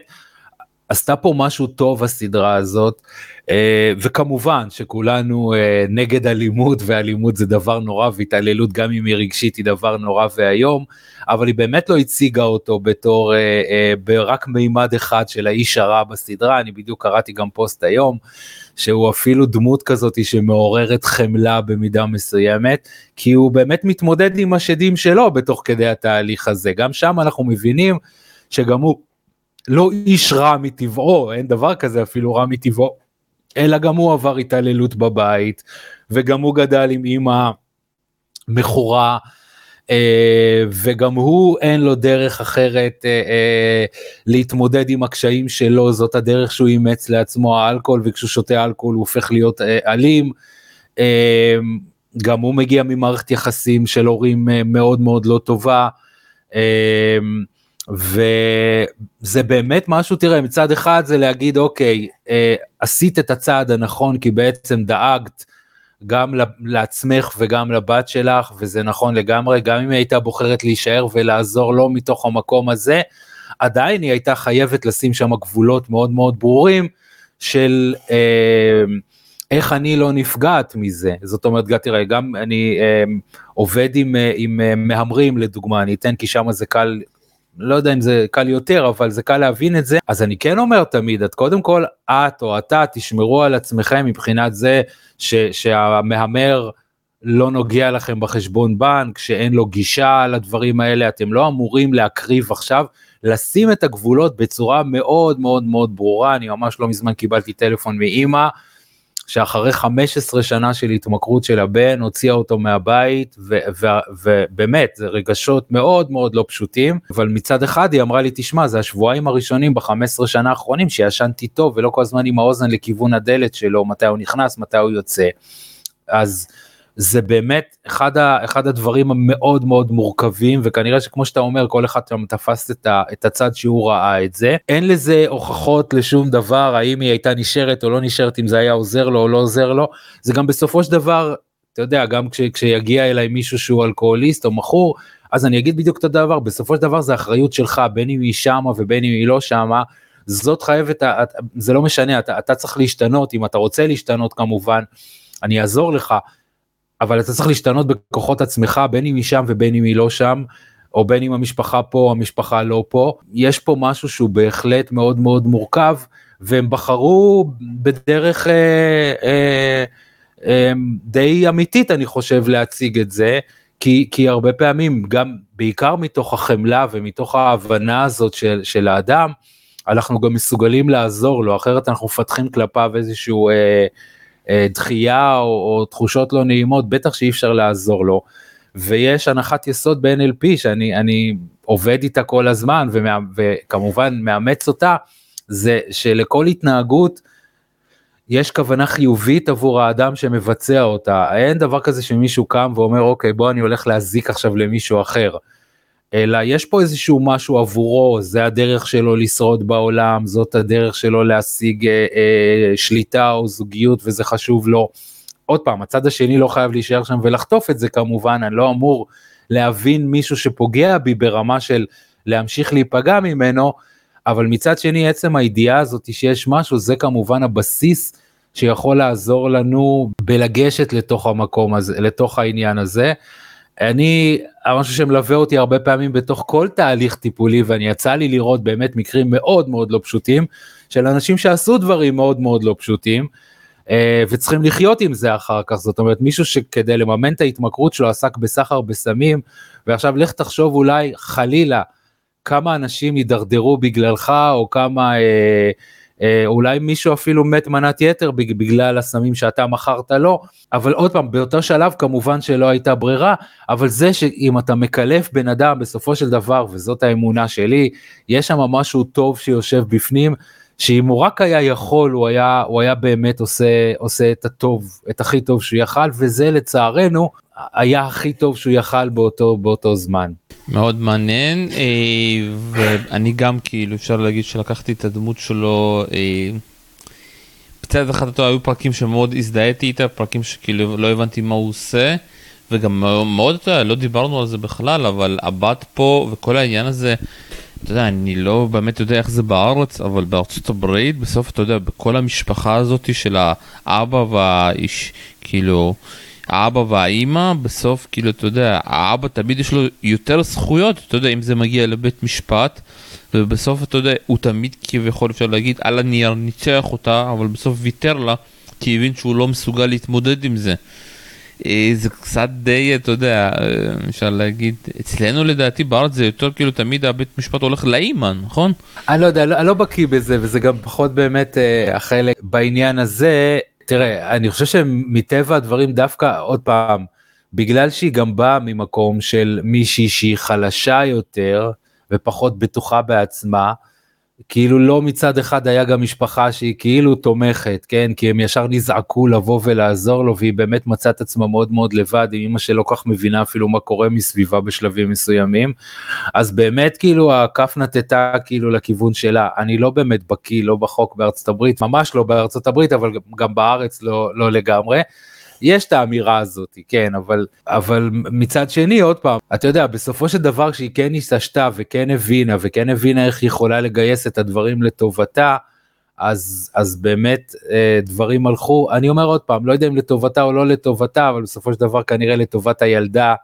S2: עשתה פה משהו טוב הסדרה הזאת אה, וכמובן שכולנו אה, נגד אלימות ואלימות זה דבר נורא והתעללות גם אם היא רגשית היא דבר נורא ואיום אבל היא באמת לא הציגה אותו בתור אה, רק מימד אחד של האיש הרע בסדרה. אני בדיוק קראתי גם פוסט היום שהוא אפילו דמות כזאת שמעוררת חמלה במידה מסוימת כי הוא באמת מתמודד עם השדים שלו בתוך כדי התהליך הזה. גם שם אנחנו מבינים שגם הוא לא איש רע מטבעו, אין דבר כזה אפילו רע מטבעו, אלא גם הוא עבר התעללות בבית, וגם הוא גדל עם אימא מכורה, אה, וגם הוא אין לו דרך אחרת אה, אה, להתמודד עם הקשיים שלו, זאת הדרך שהוא אימץ לעצמו האלכוהול, וכשהוא שותה אלכוהול הוא הופך להיות אה, אלים. אה, גם הוא מגיע ממערכת יחסים של הורים מאוד מאוד לא טובה. וזה באמת משהו, תראה, מצד אחד זה להגיד, אוקיי, עשית את הצעד הנכון כי בעצם דאגת גם לעצמך וגם לבת שלך, וזה נכון לגמרי, גם אם היא הייתה בוחרת להישאר ולעזור לו מתוך המקום הזה, עדיין היא הייתה חייבת לשים שם גבולות מאוד מאוד ברורים של אה, איך אני לא נפגעת מזה. זאת אומרת, תראה, גם אני אה, עובד עם, אה, עם אה, מהמרים לדוגמה, אני אתן כי שם זה קל לא יודע אם זה קל יותר, אבל זה קל להבין את זה. אז אני כן אומר תמיד, את קודם כל, את או אתה תשמרו על עצמכם מבחינת זה ש, שהמהמר לא נוגע לכם בחשבון בנק, שאין לו גישה לדברים האלה, אתם לא אמורים להקריב עכשיו, לשים את הגבולות בצורה מאוד מאוד מאוד ברורה. אני ממש לא מזמן קיבלתי טלפון מאימא. שאחרי 15 שנה של התמכרות של הבן הוציאה אותו מהבית ובאמת זה רגשות מאוד מאוד לא פשוטים אבל מצד אחד היא אמרה לי תשמע זה השבועיים הראשונים ב-15 שנה האחרונים שישנתי טוב ולא כל הזמן עם האוזן לכיוון הדלת שלו מתי הוא נכנס מתי הוא יוצא. אז זה באמת אחד, ה, אחד הדברים המאוד מאוד מורכבים וכנראה שכמו שאתה אומר כל אחד שם תפס את, ה, את הצד שהוא ראה את זה. אין לזה הוכחות לשום דבר האם היא הייתה נשארת או לא נשארת אם זה היה עוזר לו או לא עוזר לו. זה גם בסופו של דבר אתה יודע גם כש, כשיגיע אליי מישהו שהוא אלכוהוליסט או מכור אז אני אגיד בדיוק את הדבר בסופו של דבר זה אחריות שלך בין אם היא שמה ובין אם היא לא שמה. זאת חייבת זה לא משנה אתה, אתה צריך להשתנות אם אתה רוצה להשתנות כמובן אני אעזור לך אבל אתה צריך להשתנות בכוחות עצמך בין אם היא שם ובין אם היא לא שם. או בין אם המשפחה פה או המשפחה לא פה יש פה משהו שהוא בהחלט מאוד מאוד מורכב והם בחרו בדרך אה, אה, אה, די אמיתית אני חושב להציג את זה כי כי הרבה פעמים גם בעיקר מתוך החמלה ומתוך ההבנה הזאת של, של האדם אנחנו גם מסוגלים לעזור לו אחרת אנחנו מפתחים כלפיו איזשהו אה, דחייה או, או תחושות לא נעימות, בטח שאי אפשר לעזור לו. ויש הנחת יסוד ב-NLP שאני עובד איתה כל הזמן ומה, וכמובן מאמץ אותה, זה שלכל התנהגות יש כוונה חיובית עבור האדם שמבצע אותה. אין דבר כזה שמישהו קם ואומר אוקיי בוא אני הולך להזיק עכשיו למישהו אחר. אלא יש פה איזשהו משהו עבורו, זה הדרך שלו לשרוד בעולם, זאת הדרך שלו להשיג אה, אה, שליטה או זוגיות וזה חשוב לו. עוד פעם, הצד השני לא חייב להישאר שם ולחטוף את זה כמובן, אני לא אמור להבין מישהו שפוגע בי ברמה של להמשיך להיפגע ממנו, אבל מצד שני עצם הידיעה הזאת שיש משהו, זה כמובן הבסיס שיכול לעזור לנו בלגשת לתוך המקום הזה, לתוך העניין הזה. אני, משהו שמלווה אותי הרבה פעמים בתוך כל תהליך טיפולי ואני יצא לי לראות באמת מקרים מאוד מאוד לא פשוטים של אנשים שעשו דברים מאוד מאוד לא פשוטים אה, וצריכים לחיות עם זה אחר כך. זאת אומרת מישהו שכדי לממן את ההתמכרות שלו עסק בסחר בסמים ועכשיו לך תחשוב אולי חלילה כמה אנשים יידרדרו בגללך או כמה אה, אולי מישהו אפילו מת מנת יתר בגלל הסמים שאתה מכרת לו, אבל עוד פעם, באותו שלב כמובן שלא הייתה ברירה, אבל זה שאם אתה מקלף בן אדם בסופו של דבר, וזאת האמונה שלי, יש שם משהו טוב שיושב בפנים, שאם הוא רק היה יכול, הוא היה, הוא היה באמת עושה, עושה את הטוב, את הכי טוב שהוא יכל, וזה לצערנו היה הכי טוב שהוא יכל באותו, באותו זמן.
S1: מאוד מעניין אה, ואני גם כאילו אפשר להגיד שלקחתי את הדמות שלו. אה, בצד אחד אותו היו פרקים שמאוד הזדהיתי איתה פרקים שכאילו לא הבנתי מה הוא עושה וגם מאוד לא דיברנו על זה בכלל אבל הבת פה וכל העניין הזה. אתה יודע אני לא באמת יודע איך זה בארץ אבל בארצות הברית בסוף אתה יודע בכל המשפחה הזאת של האבא והאיש כאילו. האבא והאימא בסוף כאילו אתה יודע האבא תמיד יש לו יותר זכויות אתה יודע אם זה מגיע לבית משפט ובסוף אתה יודע הוא תמיד כביכול אפשר להגיד על הנייר ניצח אותה אבל בסוף ויתר לה כי הבין שהוא לא מסוגל להתמודד עם זה. אה, זה קצת די אתה יודע אה, אפשר להגיד אצלנו לדעתי בארץ זה יותר כאילו תמיד הבית משפט הולך לאימא נכון?
S2: אני לא יודע אני לא בקיא בזה וזה גם פחות באמת אה, החלק בעניין הזה תראה, אני חושב שמטבע הדברים דווקא, עוד פעם, בגלל שהיא גם באה ממקום של מישהי שהיא חלשה יותר ופחות בטוחה בעצמה, כאילו לא מצד אחד היה גם משפחה שהיא כאילו תומכת, כן? כי הם ישר נזעקו לבוא ולעזור לו, והיא באמת מצאה את עצמה מאוד מאוד לבד, עם אמא שלא כך מבינה אפילו מה קורה מסביבה בשלבים מסוימים. אז באמת כאילו הכף נטטה כאילו לכיוון שלה. אני לא באמת בקיא, לא בחוק בארצות הברית, ממש לא בארצות הברית, אבל גם בארץ לא, לא לגמרי. יש את האמירה הזאת, כן, אבל, אבל מצד שני, עוד פעם, אתה יודע, בסופו של דבר שהיא כן התעשתה וכן הבינה וכן הבינה איך היא יכולה לגייס את הדברים לטובתה, אז, אז באמת אה, דברים הלכו, אני אומר עוד פעם, לא יודע אם לטובתה או לא לטובתה, אבל בסופו של דבר כנראה לטובת הילדה.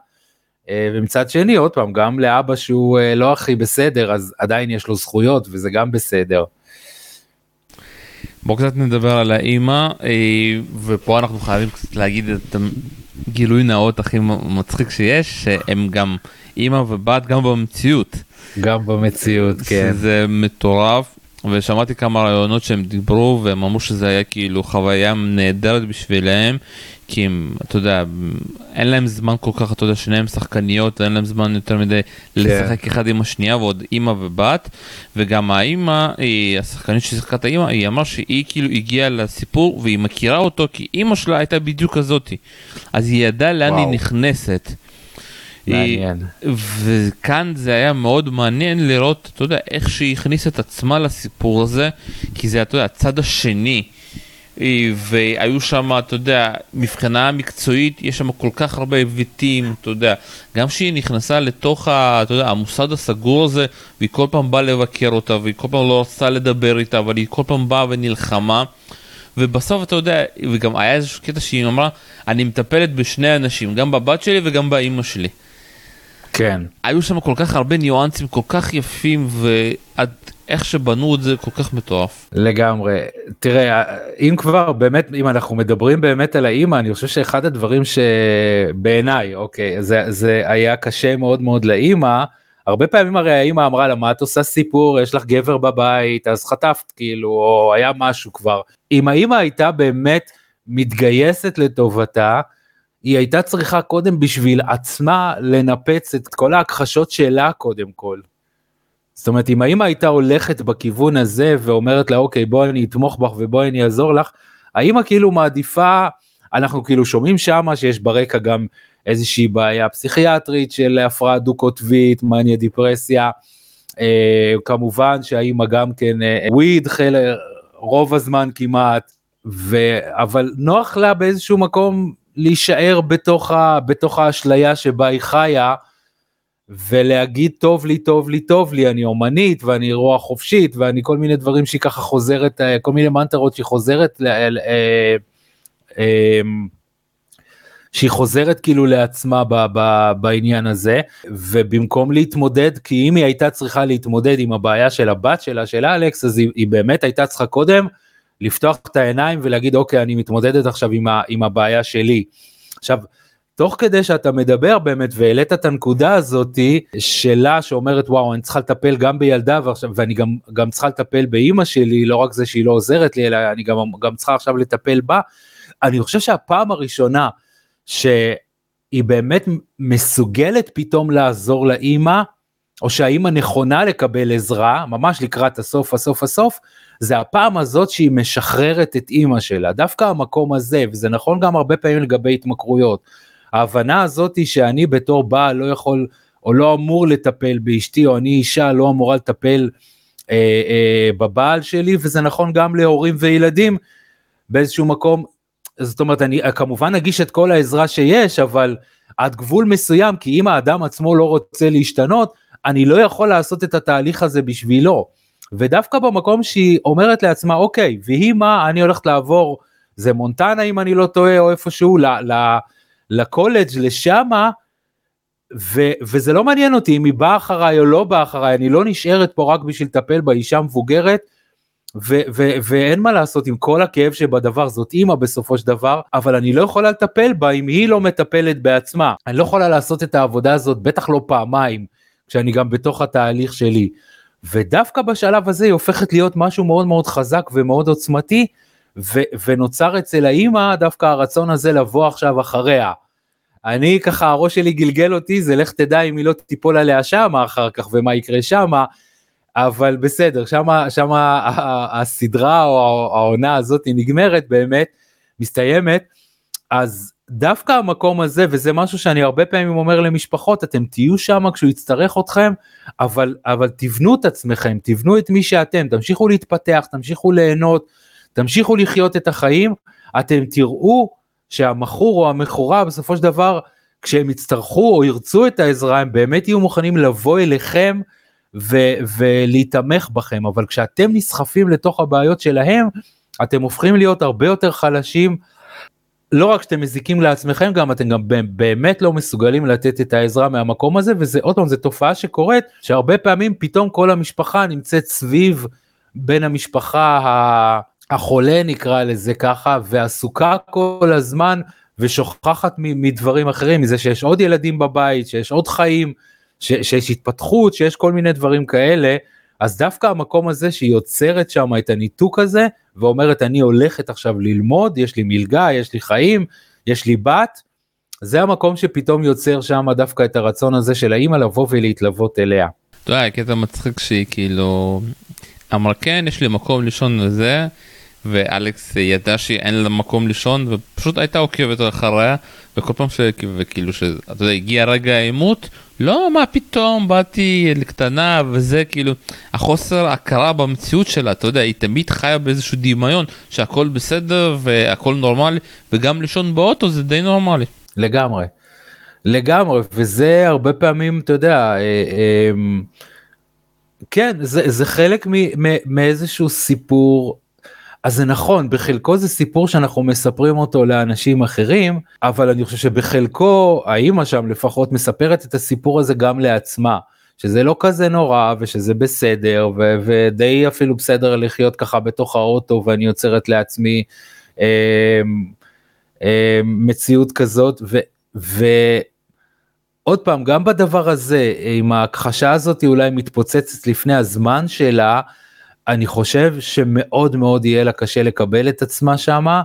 S2: אה, ומצד שני, עוד פעם, גם לאבא שהוא אה, לא הכי בסדר, אז עדיין יש לו זכויות וזה גם בסדר.
S1: בואו קצת נדבר על האימא, אה, ופה אנחנו חייבים קצת להגיד את הגילוי נאות הכי מצחיק שיש, שהם גם אימא ובת גם במציאות.
S2: גם במציאות, כן.
S1: זה מטורף, ושמעתי כמה רעיונות שהם דיברו, והם אמרו שזה היה כאילו חוויה נהדרת בשבילם, כי הם, אתה יודע, אין להם זמן כל כך, אתה יודע, שניהם שחקניות, אין להם זמן יותר מדי כן. לשחק אחד עם השנייה, ועוד אימא ובת, וגם האימא, היא, השחקנית ששיחקה את האימא, היא אמרה שהיא כאילו הגיעה לסיפור, והיא מכירה אותו, כי אימא שלה הייתה בדיוק כזאתי. אז היא ידעה לאן וואו. היא נכנסת.
S2: מעניין.
S1: וכאן זה היה מאוד מעניין לראות, אתה יודע, איך שהיא הכניסה את עצמה לסיפור הזה, כי זה, אתה יודע, הצד השני. והיו שם, אתה יודע, מבחינה מקצועית, יש שם כל כך הרבה היבטים, אתה יודע, גם כשהיא נכנסה לתוך, ה, אתה יודע, המוסד הסגור הזה, והיא כל פעם באה לבקר אותה, והיא כל פעם לא רצתה לדבר איתה, אבל היא כל פעם באה ונלחמה, ובסוף, אתה יודע, וגם היה איזשהו קטע שהיא אמרה, אני מטפלת בשני אנשים, גם בבת שלי וגם באימא שלי.
S2: כן.
S1: היו שם כל כך הרבה ניואנסים כל כך יפים, ועד איך שבנו את זה כל כך מטורף.
S2: לגמרי. תראה, אם כבר באמת, אם אנחנו מדברים באמת על האימא, אני חושב שאחד הדברים שבעיניי, אוקיי, זה, זה היה קשה מאוד מאוד לאימא, הרבה פעמים הרי האימא אמרה לה, מה את עושה סיפור, יש לך גבר בבית, אז חטפת כאילו, או היה משהו כבר. אם האימא הייתה באמת מתגייסת לטובתה, היא הייתה צריכה קודם בשביל עצמה לנפץ את כל ההכחשות שלה קודם כל. זאת אומרת, אם האמא הייתה הולכת בכיוון הזה ואומרת לה, אוקיי, בואי אני אתמוך בך ובואי אני אעזור לך, האמא כאילו מעדיפה, אנחנו כאילו שומעים שמה שיש ברקע גם איזושהי בעיה פסיכיאטרית של הפרעה דו-קוטבית, מניה דיפרסיה, אה, כמובן שהאמא גם כן אה, וויד חלק, רוב הזמן כמעט, ו... אבל נוח לה באיזשהו מקום להישאר בתוך, ה... בתוך האשליה שבה היא חיה, ולהגיד טוב לי, טוב לי, טוב לי, אני אומנית ואני רוח חופשית ואני כל מיני דברים שהיא ככה חוזרת, אה, כל מיני מנטרות שהיא חוזרת, אה, אה, שהיא חוזרת כאילו לעצמה ב, ב, בעניין הזה, ובמקום להתמודד, כי אם היא הייתה צריכה להתמודד עם הבעיה של הבת שלה, של אלכס, אז היא, היא באמת הייתה צריכה קודם לפתוח את העיניים ולהגיד, אוקיי, אני מתמודדת עכשיו עם, ה, עם הבעיה שלי. עכשיו, תוך כדי שאתה מדבר באמת והעלית את הנקודה הזאתי שלה שאומרת וואו אני צריכה לטפל גם בילדה ועכשיו ואני גם גם צריכה לטפל באימא שלי לא רק זה שהיא לא עוזרת לי אלא אני גם גם צריכה עכשיו לטפל בה. אני חושב שהפעם הראשונה שהיא באמת מסוגלת פתאום לעזור לאימא או שהאימא נכונה לקבל עזרה ממש לקראת הסוף הסוף הסוף זה הפעם הזאת שהיא משחררת את אימא שלה דווקא המקום הזה וזה נכון גם הרבה פעמים לגבי התמכרויות. ההבנה הזאת היא שאני בתור בעל לא יכול או לא אמור לטפל באשתי או אני אישה לא אמורה לטפל אה, אה, בבעל שלי וזה נכון גם להורים וילדים באיזשהו מקום. זאת אומרת אני כמובן אגיש את כל העזרה שיש אבל עד גבול מסוים כי אם האדם עצמו לא רוצה להשתנות אני לא יכול לעשות את התהליך הזה בשבילו. ודווקא במקום שהיא אומרת לעצמה אוקיי והיא מה אני הולכת לעבור זה מונטנה אם אני לא טועה או איפשהו ל, ל, לקולג' לשמה, ו, וזה לא מעניין אותי אם היא באה אחריי או לא באה אחריי, אני לא נשארת פה רק בשביל לטפל באישה מבוגרת, ו- ו- ואין מה לעשות עם כל הכאב שבדבר, זאת אימא בסופו של דבר, אבל אני לא יכולה לטפל בה אם היא לא מטפלת בעצמה. אני לא יכולה לעשות את העבודה הזאת, בטח לא פעמיים, כשאני גם בתוך התהליך שלי. ודווקא בשלב הזה היא הופכת להיות משהו מאוד מאוד חזק ומאוד עוצמתי, ו- ונוצר אצל האימא דווקא הרצון הזה לבוא עכשיו אחריה. אני ככה הראש שלי גלגל אותי זה לך תדע אם היא לא תיפול עליה שמה אחר כך ומה יקרה שמה. אבל בסדר, שמה, שמה הסדרה או העונה הזאת נגמרת באמת, מסתיימת, אז דווקא המקום הזה, וזה משהו שאני הרבה פעמים אומר למשפחות, אתם תהיו שם כשהוא יצטרך אתכם, אבל, אבל תבנו את עצמכם, תבנו את מי שאתם, תמשיכו להתפתח, תמשיכו ליהנות, תמשיכו לחיות את החיים, אתם תראו שהמכור או המכורה בסופו של דבר, כשהם יצטרכו או ירצו את העזרה, הם באמת יהיו מוכנים לבוא אליכם ו- ולהיתמך בכם, אבל כשאתם נסחפים לתוך הבעיות שלהם, אתם הופכים להיות הרבה יותר חלשים. לא רק שאתם מזיקים לעצמכם גם אתם גם באמת לא מסוגלים לתת את העזרה מהמקום הזה וזה עוד פעם זה תופעה שקורית שהרבה פעמים פתאום כל המשפחה נמצאת סביב בין המשפחה החולה נקרא לזה ככה ועסוקה כל הזמן ושוכחת מדברים אחרים מזה שיש עוד ילדים בבית שיש עוד חיים שיש התפתחות שיש כל מיני דברים כאלה. אז דווקא המקום הזה שהיא יוצרת שם את הניתוק הזה ואומרת אני הולכת עכשיו ללמוד יש לי מלגה יש לי חיים יש לי בת זה המקום שפתאום יוצר שם דווקא את הרצון הזה של האמא לבוא ולהתלוות אליה.
S1: אתה יודע, קטע מצחיק שהיא כאילו אמרה כן יש לי מקום לישון וזה ואלכס ידע שאין לה מקום לישון ופשוט הייתה עוקבת אחריה וכל פעם שכאילו שאתה יודע הגיע רגע העימות לא מה פתאום באתי לקטנה וזה כאילו החוסר הכרה במציאות שלה אתה יודע היא תמיד חיה באיזשהו דמיון שהכל בסדר והכל נורמלי וגם לישון באוטו זה די נורמלי.
S2: לגמרי. לגמרי וזה הרבה פעמים אתה יודע אה, אה, כן זה, זה חלק מאיזשהו סיפור אז זה נכון, בחלקו זה סיפור שאנחנו מספרים אותו לאנשים אחרים, אבל אני חושב שבחלקו, האימא שם לפחות מספרת את הסיפור הזה גם לעצמה. שזה לא כזה נורא ושזה בסדר ו- ודי אפילו בסדר לחיות ככה בתוך האוטו ואני יוצרת לעצמי אה, אה, מציאות כזאת ועוד פעם גם בדבר הזה עם ההכחשה הזאת היא אולי מתפוצצת לפני הזמן שלה אני חושב שמאוד מאוד יהיה לה קשה לקבל את עצמה שמה,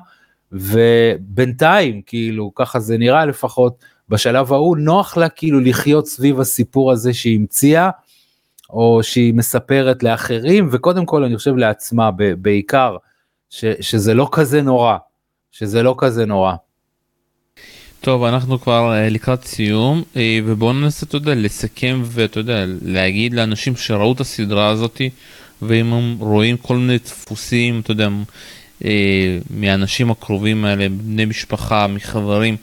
S2: ובינתיים, כאילו, ככה זה נראה לפחות, בשלב ההוא נוח לה כאילו לחיות סביב הסיפור הזה שהיא המציאה, או שהיא מספרת לאחרים, וקודם כל אני חושב לעצמה בעיקר, ש, שזה לא כזה נורא, שזה לא כזה נורא.
S1: טוב אנחנו כבר uh, לקראת סיום uh, ובואו ננסה אתה יודע לסכם ואתה יודע להגיד לאנשים שראו את הסדרה הזאתי ואם הם רואים כל מיני דפוסים, אתה יודע, אה, מהאנשים הקרובים האלה, בני משפחה, מחברים,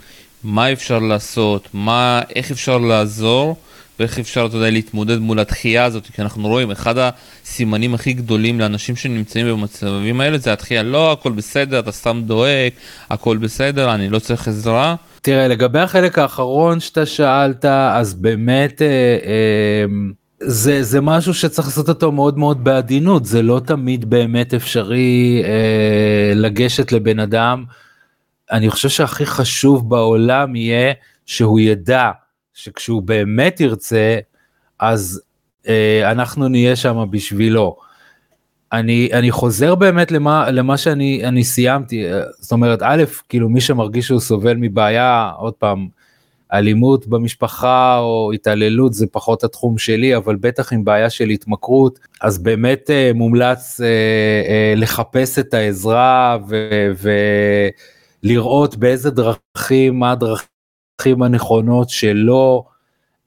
S1: מה אפשר לעשות, מה, איך אפשר לעזור ואיך אפשר, אתה יודע, להתמודד מול התחייה הזאת, כי אנחנו רואים, אחד הסימנים הכי גדולים לאנשים שנמצאים במצבים האלה זה התחייה, לא, הכל בסדר, אתה סתם דואג, הכל בסדר, אני לא צריך עזרה.
S2: תראה, לגבי החלק האחרון שאתה שאלת, אז באמת... אה, אה, זה זה משהו שצריך לעשות אותו מאוד מאוד בעדינות זה לא תמיד באמת אפשרי אה, לגשת לבן אדם. אני חושב שהכי חשוב בעולם יהיה שהוא ידע שכשהוא באמת ירצה אז אה, אנחנו נהיה שם בשבילו. אני אני חוזר באמת למה למה שאני אני סיימתי זאת אומרת א' כאילו מי שמרגיש שהוא סובל מבעיה עוד פעם אלימות במשפחה או התעללות זה פחות התחום שלי אבל בטח עם בעיה של התמכרות אז באמת אה, מומלץ אה, אה, לחפש את העזרה ולראות באיזה דרכים מה הדרכים הנכונות שלו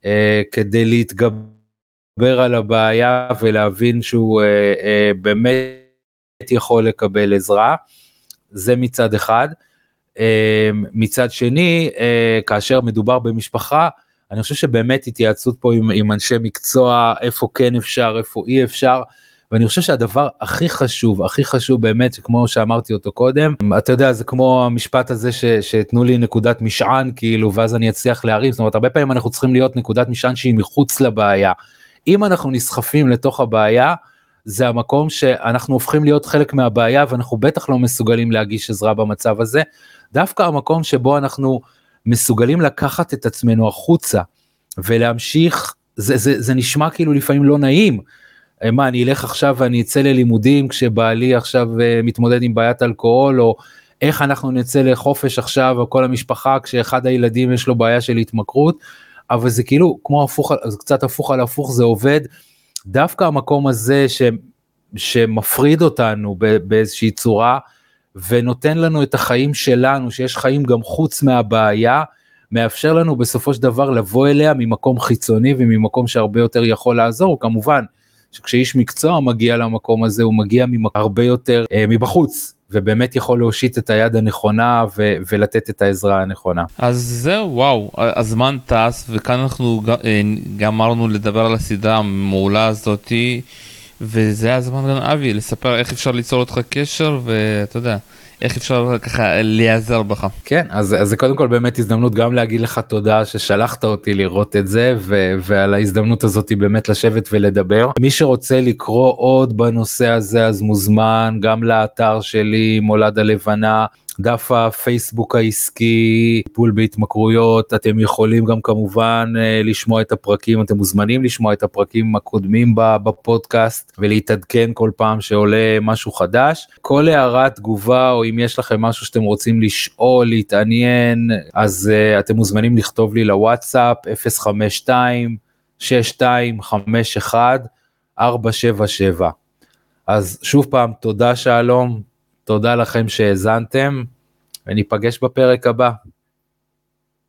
S2: אה, כדי להתגבר על הבעיה ולהבין שהוא אה, אה, באמת יכול לקבל עזרה זה מצד אחד. אמ, מצד שני, אה, כאשר מדובר במשפחה, אני חושב שבאמת התייעצות פה עם, עם אנשי מקצוע, איפה כן אפשר, איפה אי אפשר. ואני חושב שהדבר הכי חשוב, הכי חשוב באמת, כמו שאמרתי אותו קודם, אתה יודע, זה כמו המשפט הזה ש, שתנו לי נקודת משען, כאילו, ואז אני אצליח להרים, זאת אומרת, הרבה פעמים אנחנו צריכים להיות נקודת משען שהיא מחוץ לבעיה. אם אנחנו נסחפים לתוך הבעיה, זה המקום שאנחנו הופכים להיות חלק מהבעיה, ואנחנו בטח לא מסוגלים להגיש עזרה במצב הזה. דווקא המקום שבו אנחנו מסוגלים לקחת את עצמנו החוצה ולהמשיך, זה, זה, זה נשמע כאילו לפעמים לא נעים. אה, מה, אני אלך עכשיו ואני אצא ללימודים כשבעלי עכשיו אה, מתמודד עם בעיית אלכוהול, או איך אנחנו נצא לחופש עכשיו, או כל המשפחה, כשאחד הילדים יש לו בעיה של התמכרות, אבל זה כאילו כמו הפוך, זה קצת הפוך על הפוך, זה עובד. דווקא המקום הזה ש, שמפריד אותנו באיזושהי צורה ונותן לנו את החיים שלנו, שיש חיים גם חוץ מהבעיה, מאפשר לנו בסופו של דבר לבוא אליה ממקום חיצוני וממקום שהרבה יותר יכול לעזור, כמובן שכשאיש מקצוע מגיע למקום הזה הוא מגיע הרבה יותר אה, מבחוץ ובאמת יכול להושיט את היד הנכונה ו- ולתת את העזרה הנכונה.
S1: אז זהו וואו הזמן טס וכאן אנחנו אה, גמרנו לדבר על הסדרה המעולה הזאתי וזה הזמן גם אבי לספר איך אפשר ליצור אותך קשר ואתה יודע. איך אפשר ככה להיעזר בך.
S2: כן אז זה קודם כל באמת הזדמנות גם להגיד לך תודה ששלחת אותי לראות את זה ו, ועל ההזדמנות הזאת באמת לשבת ולדבר. מי שרוצה לקרוא עוד בנושא הזה אז מוזמן גם לאתר שלי מולד הלבנה דף הפייסבוק העסקי, טיפול בהתמכרויות, אתם יכולים גם כמובן אה, לשמוע את הפרקים, אתם מוזמנים לשמוע את הפרקים הקודמים בפודקאסט ולהתעדכן כל פעם שעולה משהו חדש. כל הערת תגובה או אם יש לכם משהו שאתם רוצים לשאול, להתעניין, אז uh, אתם מוזמנים לכתוב לי לוואטסאפ 052 6251 477. אז שוב פעם תודה שלום תודה לכם שהאזנתם וניפגש בפרק הבא.